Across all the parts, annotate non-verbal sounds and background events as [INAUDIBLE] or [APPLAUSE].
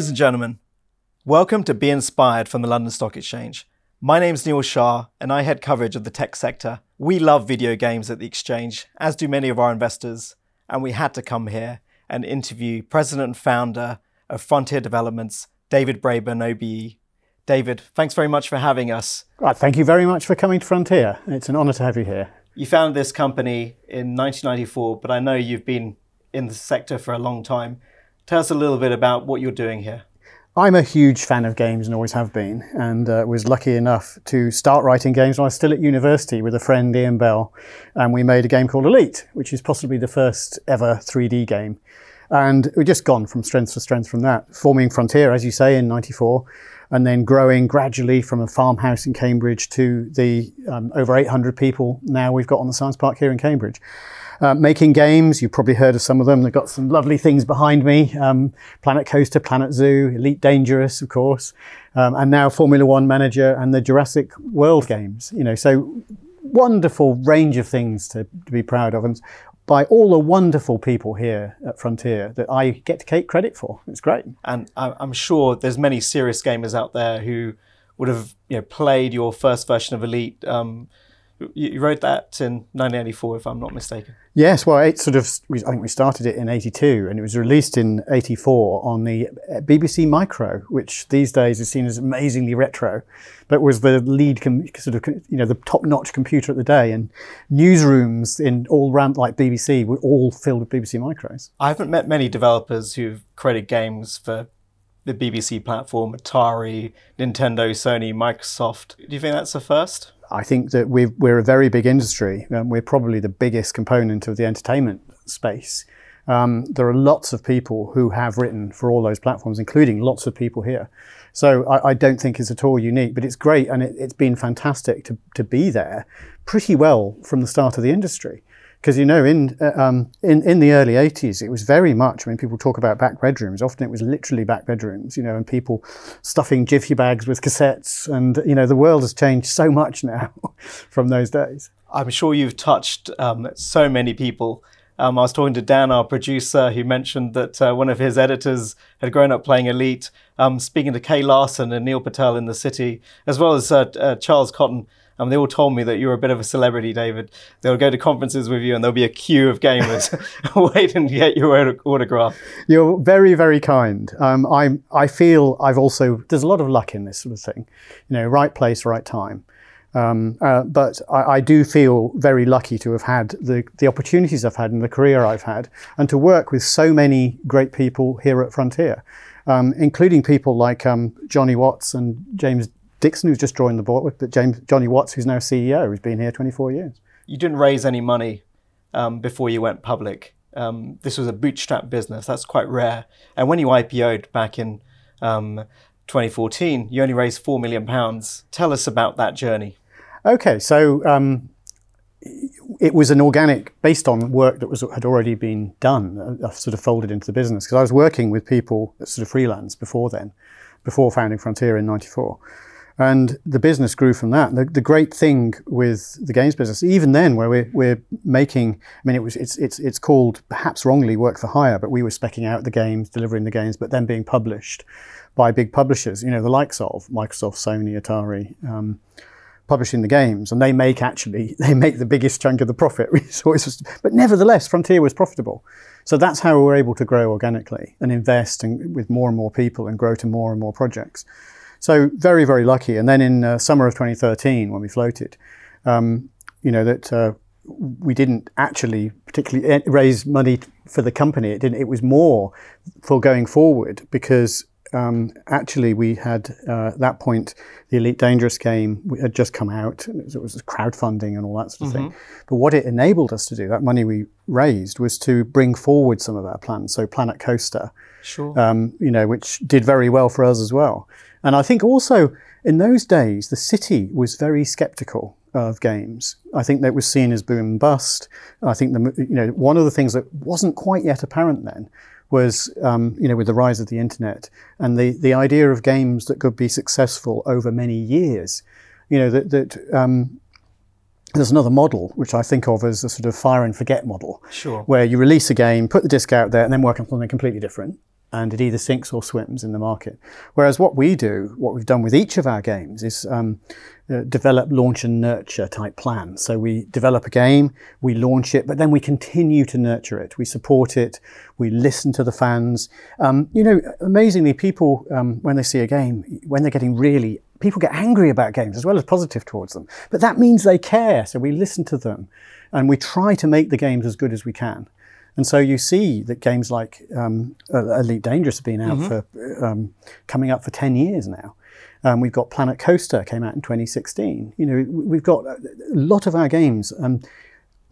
Ladies and gentlemen, welcome to Be Inspired from the London Stock Exchange. My name's Neil Shah, and I head coverage of the tech sector. We love video games at the exchange, as do many of our investors, and we had to come here and interview president and founder of Frontier Developments, David Braben, OBE. David, thanks very much for having us. Right, thank you very much for coming to Frontier. It's an honour to have you here. You founded this company in 1994, but I know you've been in the sector for a long time. Tell us a little bit about what you're doing here. I'm a huge fan of games and always have been, and uh, was lucky enough to start writing games when I was still at university with a friend, Ian Bell, and we made a game called Elite, which is possibly the first ever 3D game. And we've just gone from strength to strength from that, forming Frontier, as you say, in 94, and then growing gradually from a farmhouse in Cambridge to the um, over 800 people now we've got on the Science Park here in Cambridge. Uh, making games, you've probably heard of some of them. They've got some lovely things behind me um, Planet Coaster, Planet Zoo, Elite Dangerous, of course, um, and now Formula One Manager and the Jurassic World games. You know, so wonderful range of things to, to be proud of. And by all the wonderful people here at Frontier that I get to take credit for. It's great. And I'm sure there's many serious gamers out there who would have you know, played your first version of Elite. Um, you wrote that in 1984, if I'm not mistaken. Yes, well, it sort of. I think we started it in '82, and it was released in '84 on the uh, BBC Micro, which these days is seen as amazingly retro, but was the lead com- sort of you know the top-notch computer at the day, and newsrooms in all round like BBC were all filled with BBC Micros. I haven't met many developers who've created games for the BBC platform, Atari, Nintendo, Sony, Microsoft. Do you think that's the first? I think that we are a very big industry. Um, we're probably the biggest component of the entertainment space. Um, there are lots of people who have written for all those platforms, including lots of people here. So I, I don't think it's at all unique, but it's great and it, has been fantastic to, to be there pretty well from the start of the industry because you know in, uh, um, in in the early 80s it was very much when people talk about back bedrooms often it was literally back bedrooms you know and people stuffing jiffy bags with cassettes and you know the world has changed so much now [LAUGHS] from those days i'm sure you've touched um, so many people um, I was talking to Dan, our producer, who mentioned that uh, one of his editors had grown up playing Elite. Um, speaking to Kay Larson and Neil Patel in the city, as well as uh, uh, Charles Cotton, um, they all told me that you're a bit of a celebrity, David. They'll go to conferences with you and there'll be a queue of gamers [LAUGHS] waiting to get your autograph. You're very, very kind. Um, I, I feel I've also, there's a lot of luck in this sort of thing. You know, right place, right time. Um, uh, but I, I, do feel very lucky to have had the, the opportunities I've had and the career I've had, and to work with so many great people here at Frontier, um, including people like um, Jonny Watts and James Dixon, who's just joined the board, but James Jonny Watts, who's now CEO, who's been here 24 years. You didn't raise any money um, before you went public. Um, this was a bootstrap business. That's quite rare. And when you IPO'd back in um, 2014, you only raised four million pounds. Tell us about that journey. Okay, so um, it was an organic, based on work that was had already been done, uh, sort of folded into the business because I was working with people sort of freelance before then, before founding Frontier in '94. And the business grew from that. The, the, great thing with the games business, even then, where we're, we're making, I mean, it was it's it's it's called perhaps wrongly work for hire, but we were specking out the games, delivering the games, but then being published by big publishers, you know, the likes of Microsoft, Sony, Atari. Um, publishing the games, and they make actually [LAUGHS] they make the biggest chunk of the profit. [LAUGHS] but nevertheless, Frontier was profitable, so that's how we were able to grow organically and invest in, with more and more people and grow to more and more projects. So very, very lucky. And then in uh, summer of 2013, when we floated, um, you know, that uh, we didn't actually particularly raise money for the company. It didn't. It was more for going forward because um, actually we had uh, at that point the Elite Dangerous game had just come out. and It was crowdfunding and all that sort of mm-hmm. thing. But what it enabled us to do, that money we raised, was to bring forward some of our plans. So Planet Coaster, sure. um, you know, which did very well for us as well. And I think also in those days, the city was very skeptical of games. I think that was seen as boom and bust. I think the, you know one of the things that wasn't quite yet apparent then was um, you know with the rise of the internet and the the idea of games that could be successful over many years. You know that that. Um, there's another model which I think of as a sort of fire and forget model, sure. where you release a game, put the disc out there, and then work on something completely different and it either sinks or swims in the market. Whereas what we do, what we've done with each of our games, is um, uh, develop, launch, and nurture type plans. So we develop a game, we launch it, but then we continue to nurture it. We support it, we listen to the fans. Um, you know, amazingly, people um, when they see a game, when they're getting really people get angry about games as well as positive towards them. But that means they care, so we listen to them, and we try to make the games as good as we can. And so you see that games like um, Elite Dangerous have been out mm-hmm. for um, coming up for ten years now. Um, we've got Planet Coaster came out in 2016. You know, we've got a lot of our games um,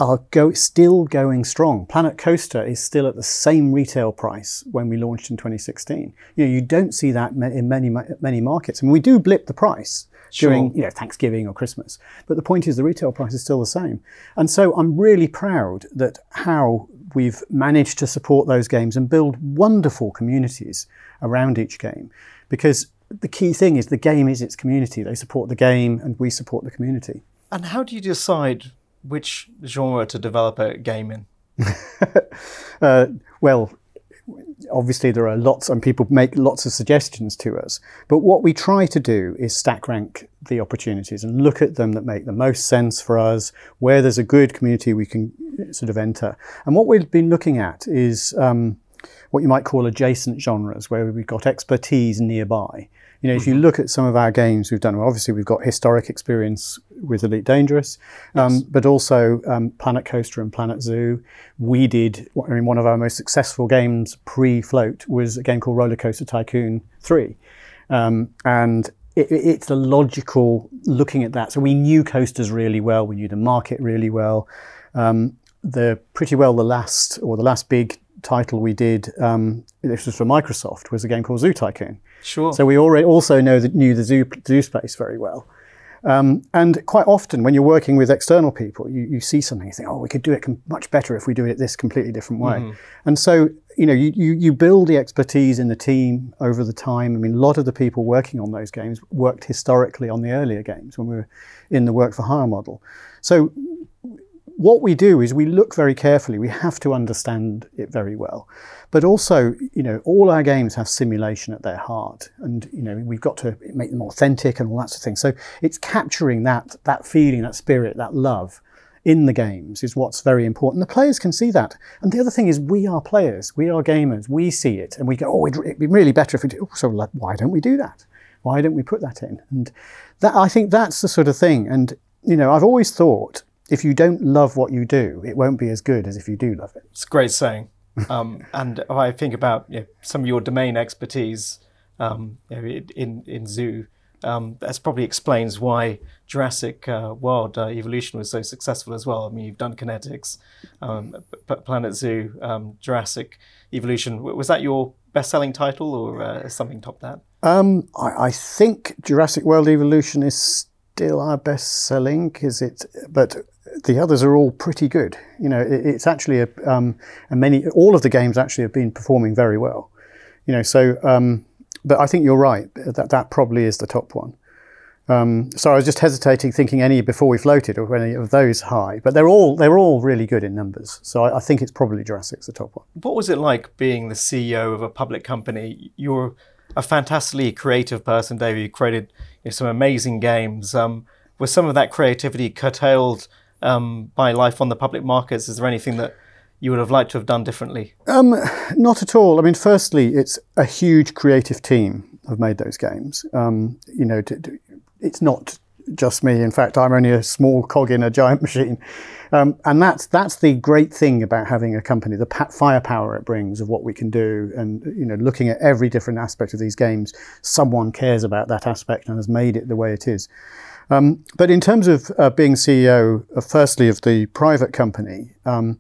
are go, still going strong. Planet Coaster is still at the same retail price when we launched in 2016. You know, you don't see that in many many markets. I mean, we do blip the price sure. during you know Thanksgiving or Christmas, but the point is the retail price is still the same. And so I'm really proud that how we've managed to support those games and build wonderful communities around each game, because the key thing is the game is its community. They support the game, and we support the community. And how do you decide which genre to develop a game in? [LAUGHS] uh, well, obviously there are lots, and people make lots of suggestions to us. But what we try to do is stack rank the opportunities and look at them that make the most sense for us, where there's a good community we can sort of enter. And what we've been looking at is um, what you might call adjacent genres, where we've got expertise nearby. You know, if you mm-hmm. look at some of our games we've done, well, obviously we've got historic experience with Elite Dangerous, um, yes. but also um, Planet Coaster and Planet Zoo. We did, I mean, one of our most successful games pre-float was a game called Roller Coaster Tycoon 3. Um, and it, it's a logical looking at that. So we knew coasters really well, we knew the market really well. Um, the pretty well the last or the last big title we did, um, this was for Microsoft, was a game called Zoo Tycoon. Sure. So we already also know that knew the zoo, zoo space very well. Um, and quite often, when you're working with external people, you, you see something, you think, oh, we could do it com- much better if we do it this completely different way. Mm-hmm. And so, you know, you, you, you, build the expertise in the team over the time. I mean, a lot of the people working on those games worked historically on the earlier games when we were in the work for hire model. So what we do is we look very carefully. We have to understand it very well. But also, you know, all our games have simulation at their heart. And, you know, we've got to make them authentic and all that sort of thing. So it's capturing that, that feeling, that spirit, that love in the games is what's very important. The players can see that. And the other thing is we are players, we are gamers, we see it and we go, oh, it'd be really better if we do. So like, why don't we do that? Why don't we put that in? And that, I think that's the sort of thing. And, you know, I've always thought if you don't love what you do, it won't be as good as if you do love it. It's a great saying. Um, [LAUGHS] and I think about you know, some of your domain expertise um, in in zoo, um, that probably explains why Jurassic uh, World uh, Evolution was so successful as well. I mean, you've done Kinetics, um, Planet Zoo, um, Jurassic Evolution. Was that your best-selling title, or uh, something top that? Um, I, I think Jurassic World Evolution is still our best selling is it but the others are all pretty good. You know, it, it's actually a, um, and many, all of the games actually have been performing very well. You know, so, um, but I think you're right that that probably is the top one. Um, so I was just hesitating, thinking any before we floated or any of those high, but they're all they're all really good in numbers. So I, I think it's probably Jurassic's the top one. What was it like being the CEO of a public company? You're a fantastically creative person, David. You created you know, some amazing games. Um, was some of that creativity curtailed um, by life on the public markets? Is there anything that you would have liked to have done differently? Um, not at all. I mean, firstly, it's a huge creative team have made those games. Um, you know, to, to, it's not just me. In fact, I'm only a small cog in a giant [LAUGHS] machine. Um, and that's that's the great thing about having a company, the firepower it brings of what we can do, and you know, looking at every different aspect of these games, someone cares about that aspect and has made it the way it is. Um, but in terms of uh, being CEO, uh, firstly, of the private company, um,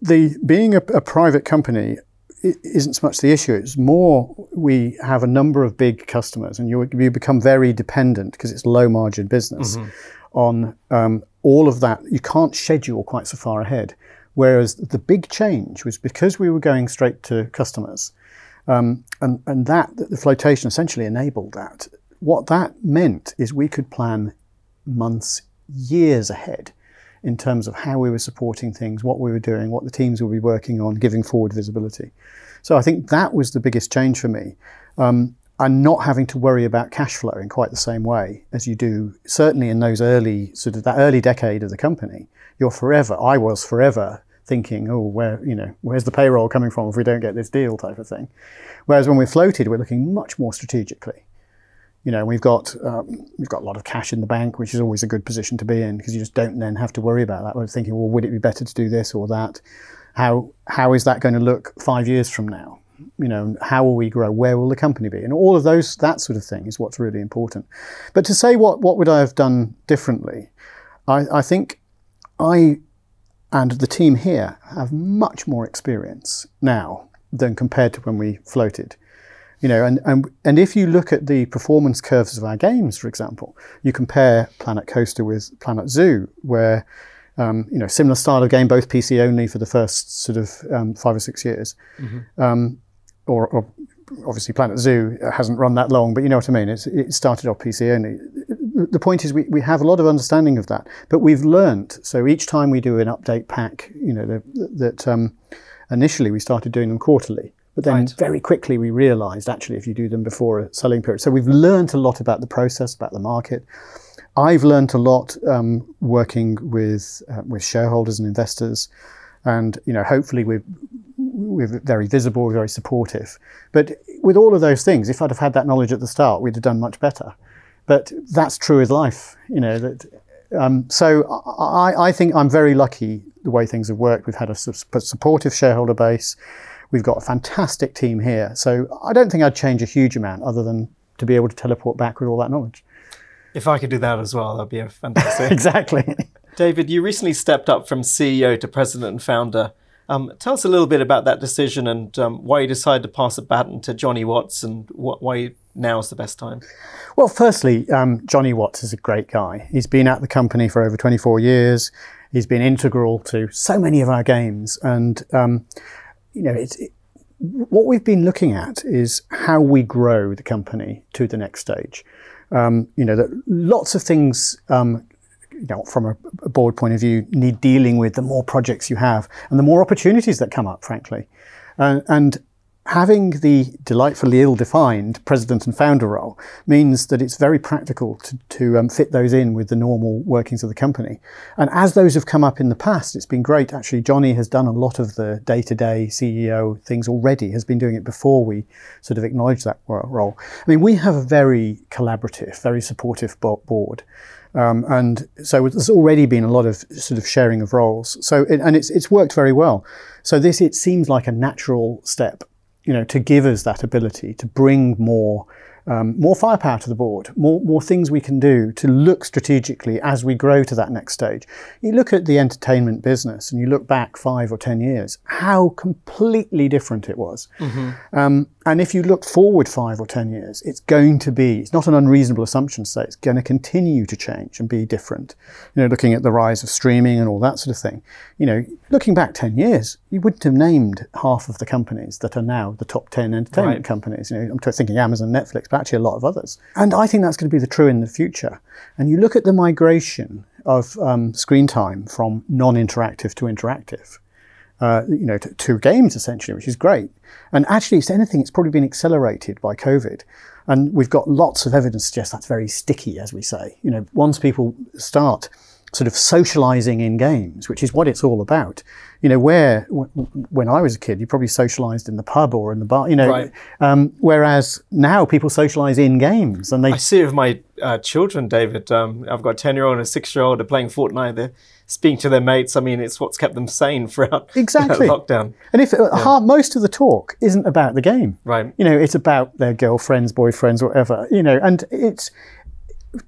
the being a, a, private company isn't so much the issue. It's more we have a number of big customers, and you, you become very dependent because it's low margin business mm-hmm. on um, all of that. You can't schedule quite so far ahead. Whereas the big change was because we were going straight to customers, um, and, and that the flotation essentially enabled that what that meant is we could plan months, years ahead in terms of how we were supporting things, what we were doing, what the teams would be working on, giving forward visibility. So I think that was the biggest change for me. Um, and not having to worry about cash flow in quite the same way as you do, certainly in those early, sort of that early decade of the company. You're forever, I was forever thinking, oh, where, you know, where's the payroll coming from if we don't get this deal type of thing. Whereas when we're floated, we're looking much more strategically. You know, we've got um, we've got a lot of cash in the bank, which is always a good position to be in because you just don't then have to worry about that. We're thinking, well, would it be better to do this or that? How how is that going to look five years from now? you know, how will we grow? Where will the company be? And all of those, that sort of thing is what's really important. But to say what, what would I have done differently? I, I think I and the team here have much more experience now than compared to when we floated. You know, and, and, and if you look at the performance curves of our games, for example, you compare Planet Coaster with Planet Zoo, where um, you know, similar style of game, both PC only for the first sort of um, five or six years. Mm-hmm. Um, or, or, obviously Planet Zoo hasn't run that long, but you know what I mean. It's, it started off PC only. The point is, we, we have a lot of understanding of that, but we've learnt. So each time we do an update pack, you know, the, that um, initially we started doing them quarterly. But then right. very quickly we realized actually if you do them before a selling period. So we've learned a lot about the process, about the market. I've learned a lot um, working with uh, with shareholders and investors, and you know, hopefully we're we're very visible, very supportive. But with all of those things, if I'd have had that knowledge at the start, we'd have done much better. But that's true with life, you know. That um, so I, I think I'm very lucky the way things have worked. We've had a supportive shareholder base. We've got a fantastic team here. So I don't think I'd change a huge amount other than to be able to teleport back with all that knowledge. If I could do that as well, that'd be a fantastic. [LAUGHS] exactly. David, you recently stepped up from CEO to president and founder. Um, tell us a little bit about that decision and um, why you decided to pass the baton to Jonny Watts and wh- why now is the best time. Well, firstly, um, Jonny Watts is a great guy. He's been at the company for over 24 years. He's been integral to so many of our games, and um, you know, it's, it, what we've been looking at is how we grow the company to the next stage. Um, you know, that lots of things, um, you know, from a, a, board point of view, need dealing with the more projects you have and the more opportunities that come up, frankly. Uh, and having the delightfully ill-defined president and founder role means that it's very practical to, to um, fit those in with the normal workings of the company. And as those have come up in the past, it's been great. Actually, Jonny has done a lot of the day-to-day CEO things already, has been doing it before we sort of acknowledge that role. I mean, we have a very collaborative, very supportive board. Um, and so there's already been a lot of sort of sharing of roles. So, it, and it's, it's worked very well. So this, it seems like a natural step you know, to give us that ability to bring more um, more firepower to the board, more, more things we can do to look strategically as we grow to that next stage. You look at the entertainment business and you look back five or 10 years, how completely different it was. Mm-hmm. Um, and if you look forward five or 10 years, it's going to be, it's not an unreasonable assumption to say it's going to continue to change and be different. You know, looking at the rise of streaming and all that sort of thing. You know, looking back 10 years, you wouldn't have named half of the companies that are now the top 10 entertainment right. companies. You know, I'm thinking Amazon, Netflix, actually a lot of others. And I think that's going to be the true in the future. And you look at the migration of um, screen time from non-interactive to interactive. Uh, you know, to, to, games essentially, which is great. And actually, if anything, it's probably been accelerated by COVID. And we've got lots of evidence to suggest that's very sticky, as we say. You know, once people start sort of socializing in games, which is what it's all about. You know, where w- when I was a kid, you probably socialized in the pub or in the bar. You know, right. um, whereas now people socialize in games, and they. I see with my uh, children, David. Um, I've got a ten-year-old and a six-year-old. They're playing Fortnite. They're speaking to their mates. I mean, it's what's kept them sane throughout [LAUGHS] exactly lockdown. And if uh, yeah. half, most of the talk isn't about the game, right? You know, it's about their girlfriends, boyfriends, whatever. You know, and it's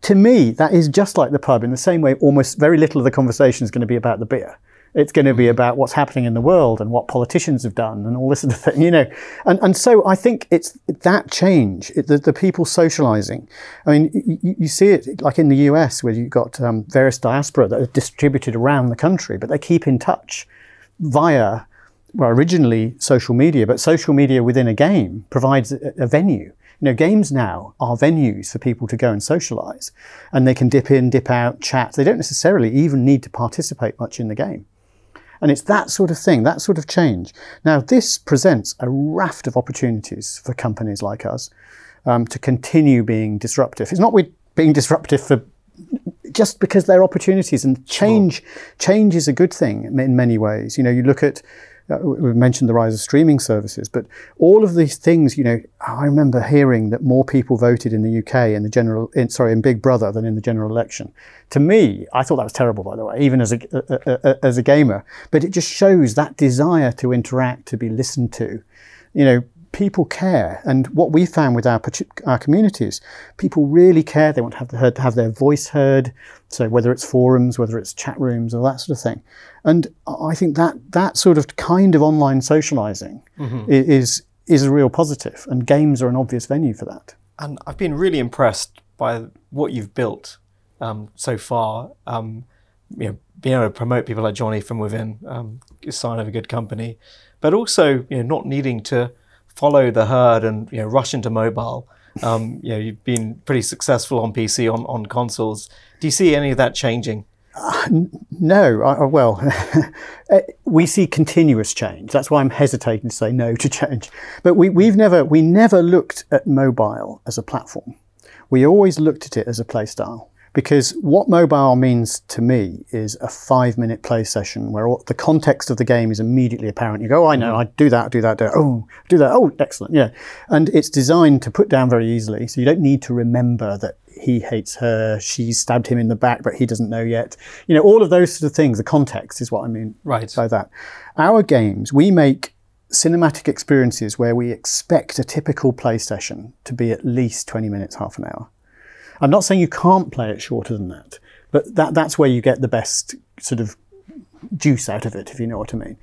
to me, that is just like the pub in the same way, almost very little of the conversation is going to be about the beer. It's going to be mm-hmm. about what's happening in the world and what politicians have done and all this [LAUGHS] sort of thing, you know. And, and so I think it's that change, it, the, the people socializing. I mean, you, you, see it like in the US where you've got um, various diaspora that are distributed around the country, but they keep in touch via, well, originally social media, but social media within a game provides a, a venue you know, games now are venues for people to go and socialize and they can dip in, dip out, chat. They don't necessarily even need to participate much in the game. And it's that sort of thing, that sort of change. Now, this presents a raft of opportunities for companies like us um, to continue being disruptive. It's not we're being disruptive for just because they're opportunities and change change is a good thing in many ways you know you look at uh, we mentioned the rise of streaming services, but all of these things, you know, I remember hearing that more people voted in the UK in the general, in, sorry, in Big Brother than in the general election. To me, I thought that was terrible, by the way, even as a, a, a, as a gamer. But it just shows that desire to interact, to be listened to. You know, people care. And what we found with our, our communities, people really care. They want to have, heard, to have their voice heard. So whether it's forums, whether it's chat rooms, or that sort of thing. And I think that that sort of kind of online socializing mm-hmm. is is a real positive, and games are an obvious venue for that. And I've been really impressed by what you've built um, so far. Um, you know, being able to promote people like Jonny from within um, is a sign of a good company, but also you know not needing to follow the herd and you know rush into mobile. Um, you know, you've been pretty successful on PC on on consoles. Do you see any of that changing? Uh, no, I, well, uh, [LAUGHS] we see continuous change. That's why I'm hesitating to say no to change. But we, we've never, we never looked at mobile as a platform. We always looked at it as a play style. Because what mobile means to me is a five minute play session where all, the context of the game is immediately apparent. You go, oh, I know, mm. I do that, do that, do that. Oh, do that. Oh, excellent. Yeah. And it's designed to put down very easily. So you don't need to remember that he hates her, she stabbed him in the back, but he doesn't know yet. You know, all of those sort of things, the context is what I mean right. by that. Our games, we make cinematic experiences where we expect a typical play session to be at least 20 minutes, half an hour. I'm not saying you can't play it shorter than that, but that, that's where you get the best sort of juice out of it, if you know what I mean.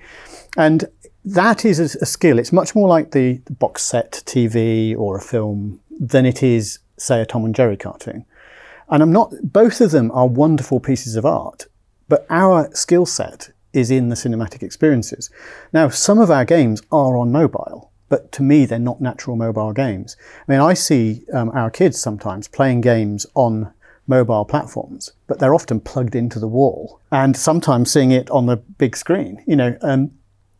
And that is a, a skill. It's much more like the, the box set TV or a film than it is, say, a Tom and Jerry cartoon. And I'm not, both of them are wonderful pieces of art, but our skill set is in the cinematic experiences. Now, some of our games are on mobile but to me, they're not natural mobile games. I mean, I see um, our kids sometimes playing games on mobile platforms, but they're often plugged into the wall and sometimes seeing it on the big screen. You know, um,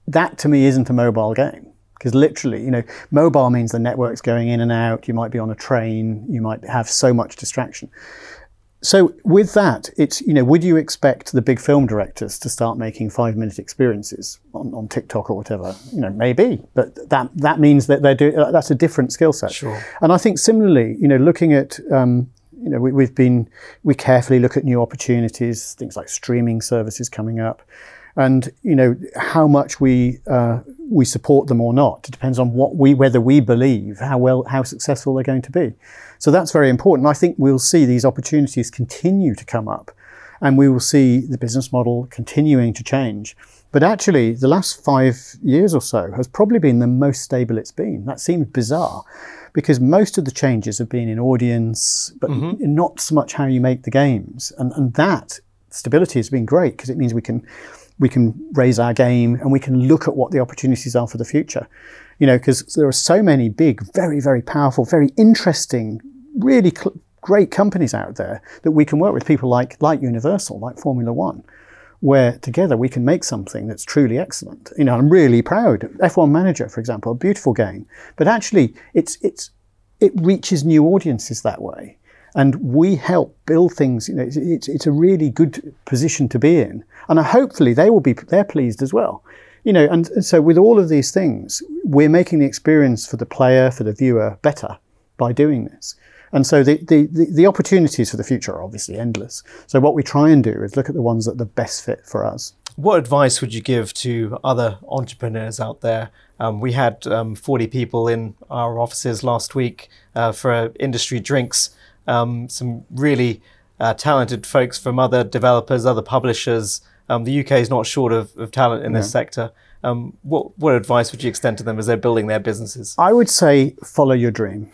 that to me isn't a mobile game because literally, you know, mobile means the network's going in and out. You might be on a train. You might have so much distraction. So with that, it's you know, would you expect the big film directors to start making five-minute experiences on, on TikTok or whatever? You know, maybe, but that that means that they're doing that's a different skill set. Sure. And I think similarly, you know, looking at um, you know, we, have been we carefully look at new opportunities, things like streaming services coming up, and you know how much we uh, we support them or not. It depends on what we whether we believe how well how successful they're going to be. So that's very important. I think we'll see these opportunities continue to come up and we will see the business model continuing to change. But actually, the last five years or so has probably been the most stable it's been. That seems bizarre because most of the changes have been in audience, but mm-hmm. not so much how you make the games. And, and that stability has been great because it means we can we can raise our game and we can look at what the opportunities are for the future you know, because there are so many big, very, very powerful, very interesting, really cl- great companies out there that we can work with. People like like Universal, like Formula One, where together we can make something that's truly excellent. You know, I'm really proud. F1 Manager, for example, a beautiful game, but actually, it's it's it reaches new audiences that way. And we help build things. You know, it's, it's, it's a really good position to be in, and hopefully they will be they're pleased as well you know, and, and so with all of these things, we're making the experience for the player, for the viewer, better by doing this. And so the, the, the, opportunities for the future are obviously endless. So what we try and do is look at the ones that are the best fit for us. What advice would you give to other entrepreneurs out there? Um, we had um, 40 people in our offices last week uh, for industry drinks. Um, some really uh, talented folks from other developers, other publishers, um, the UK is not short of, of talent in this sector. Um, what, what advice would you extend to them as they're building their businesses? I would say follow your dream.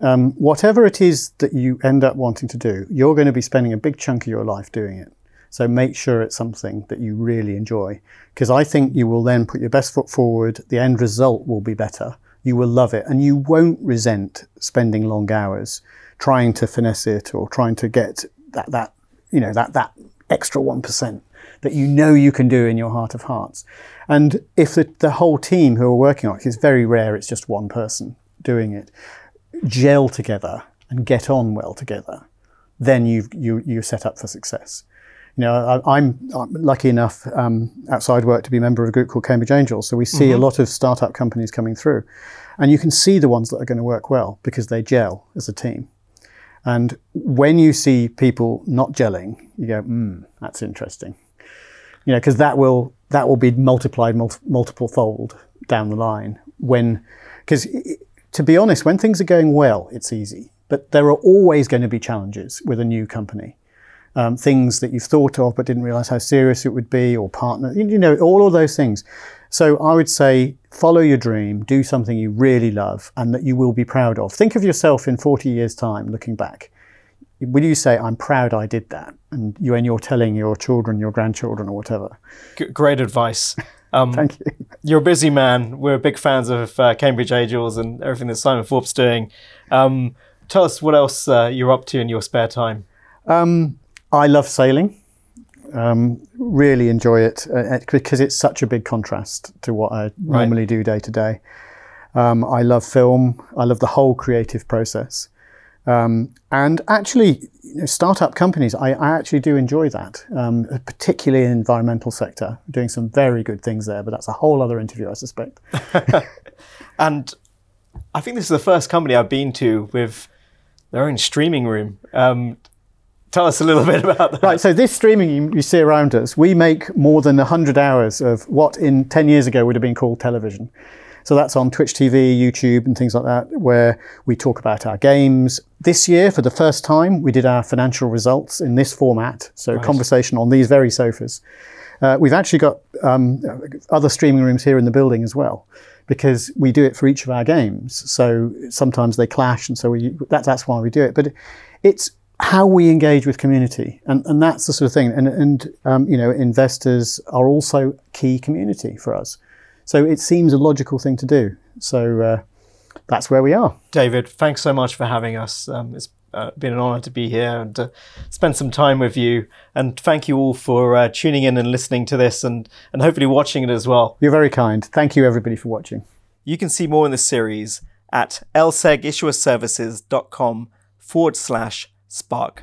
Um, whatever it is that you end up wanting to do, you're going to be spending a big chunk of your life doing it. So make sure it's something that you really enjoy, because I think you will then put your best foot forward. The end result will be better. You will love it, and you won't resent spending long hours trying to finesse it or trying to get that that you know that that extra one percent that you know you can do in your heart of hearts. And if the, the whole team who are working on it, it's very rare, it's just one person doing it, gel together and get on well together, then you've, you, you're set up for success. You know, I, am lucky enough um, outside work to be a member of a group called Cambridge Angels. So we see mm-hmm. a lot of startup companies coming through. And you can see the ones that are going to work well because they gel as a team. And when you see people not gelling, you go, hmm, that's interesting. You know, because that will that will be multiplied multi- multiple fold down the line. When, because to be honest, when things are going well, it's easy. But there are always going to be challenges with a new company. Um, things that you've thought of but didn't realize how serious it would be, or partner, you know, all of those things. So I would say follow your dream, do something you really love and that you will be proud of. Think of yourself in 40 years' time looking back. Will you say, I'm proud I did that? And you, and you're telling your children, your grandchildren, or whatever. G- great advice. Um, [LAUGHS] Thank you. You're a busy man. We're big fans of uh, Cambridge Angels and everything that Simon Forbes doing. Um, tell us what else uh, you're up to in your spare time. Um, I love sailing. Um, really enjoy it uh, because it's such a big contrast to what I normally right. do day to day. Um, I love film. I love the whole creative process. Um, and actually, you know, startup companies, I, I, actually do enjoy that, um, particularly in the environmental sector, doing some very good things there. But that's a whole other interview, I suspect. [LAUGHS] [LAUGHS] and I think this is the first company I've been to with their own streaming room. Um, Tell us a little bit about that. Right, so this streaming you, see around us, we make more than 100 hours of what in 10 years ago would have been called television. So that's on Twitch TV, YouTube, and things like that, where we talk about our games. This year, for the first time, we did our financial results in this format. So, conversation on these very sofas. Uh, we've actually got um, other streaming rooms here in the building as well, because we do it for each of our games. So sometimes they clash, and so we, that, that's why we do it. But it's how we engage with community, and, and that's the sort of thing. And, and um, you know, investors are also key community for us. So it seems a logical thing to do. So uh, that's where we are. David, thanks so much for having us. Um, it's uh, been an honour to be here and to spend some time with you. And thank you all for uh, tuning in and listening to this, and and hopefully watching it as well. You're very kind. Thank you everybody for watching. You can see more in this series at lsegissuerservices.com forward slash Spark.